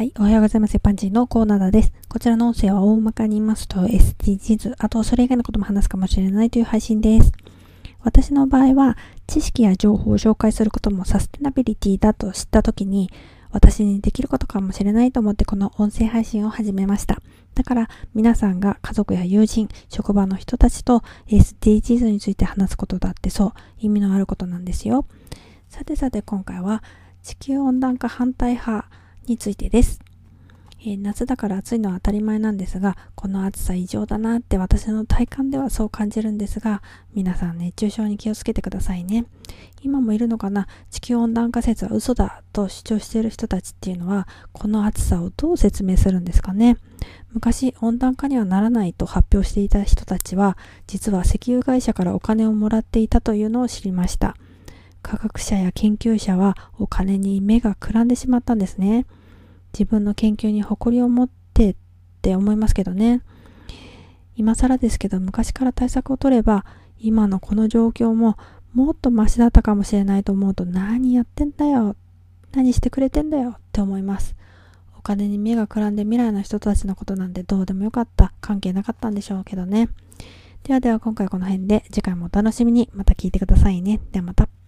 はい。おはようございます。一般人のコーナーです。こちらの音声は大まかに言いますと SDGs、あとそれ以外のことも話すかもしれないという配信です。私の場合は、知識や情報を紹介することもサステナビリティだと知った時に、私にできることかもしれないと思ってこの音声配信を始めました。だから皆さんが家族や友人、職場の人たちと SDGs について話すことだってそう意味のあることなんですよ。さてさて今回は地球温暖化反対派についてです。えー、夏だから暑いのは当たり前なんですが、この暑さ異常だなって私の体感ではそう感じるんですが、皆さん熱中症に気をつけてくださいね。今もいるのかな？地球温暖化説は嘘だと主張している人たちっていうのは、この暑さをどう説明するんですかね？昔温暖化にはならないと発表していた人たちは、実は石油会社からお金をもらっていたというのを知りました。科学者や研究者はお金に目がくらんでしまったんですね。自分の研究に誇りを持ってって思いますけどね。今更ですけど昔から対策を取れば今のこの状況ももっとマシだったかもしれないと思うと何やってんだよ何してくれてんだよって思います。お金に目がくらんで未来の人たちのことなんてどうでもよかった関係なかったんでしょうけどね。ではでは今回この辺で次回もお楽しみにまた聞いてくださいね。ではまた。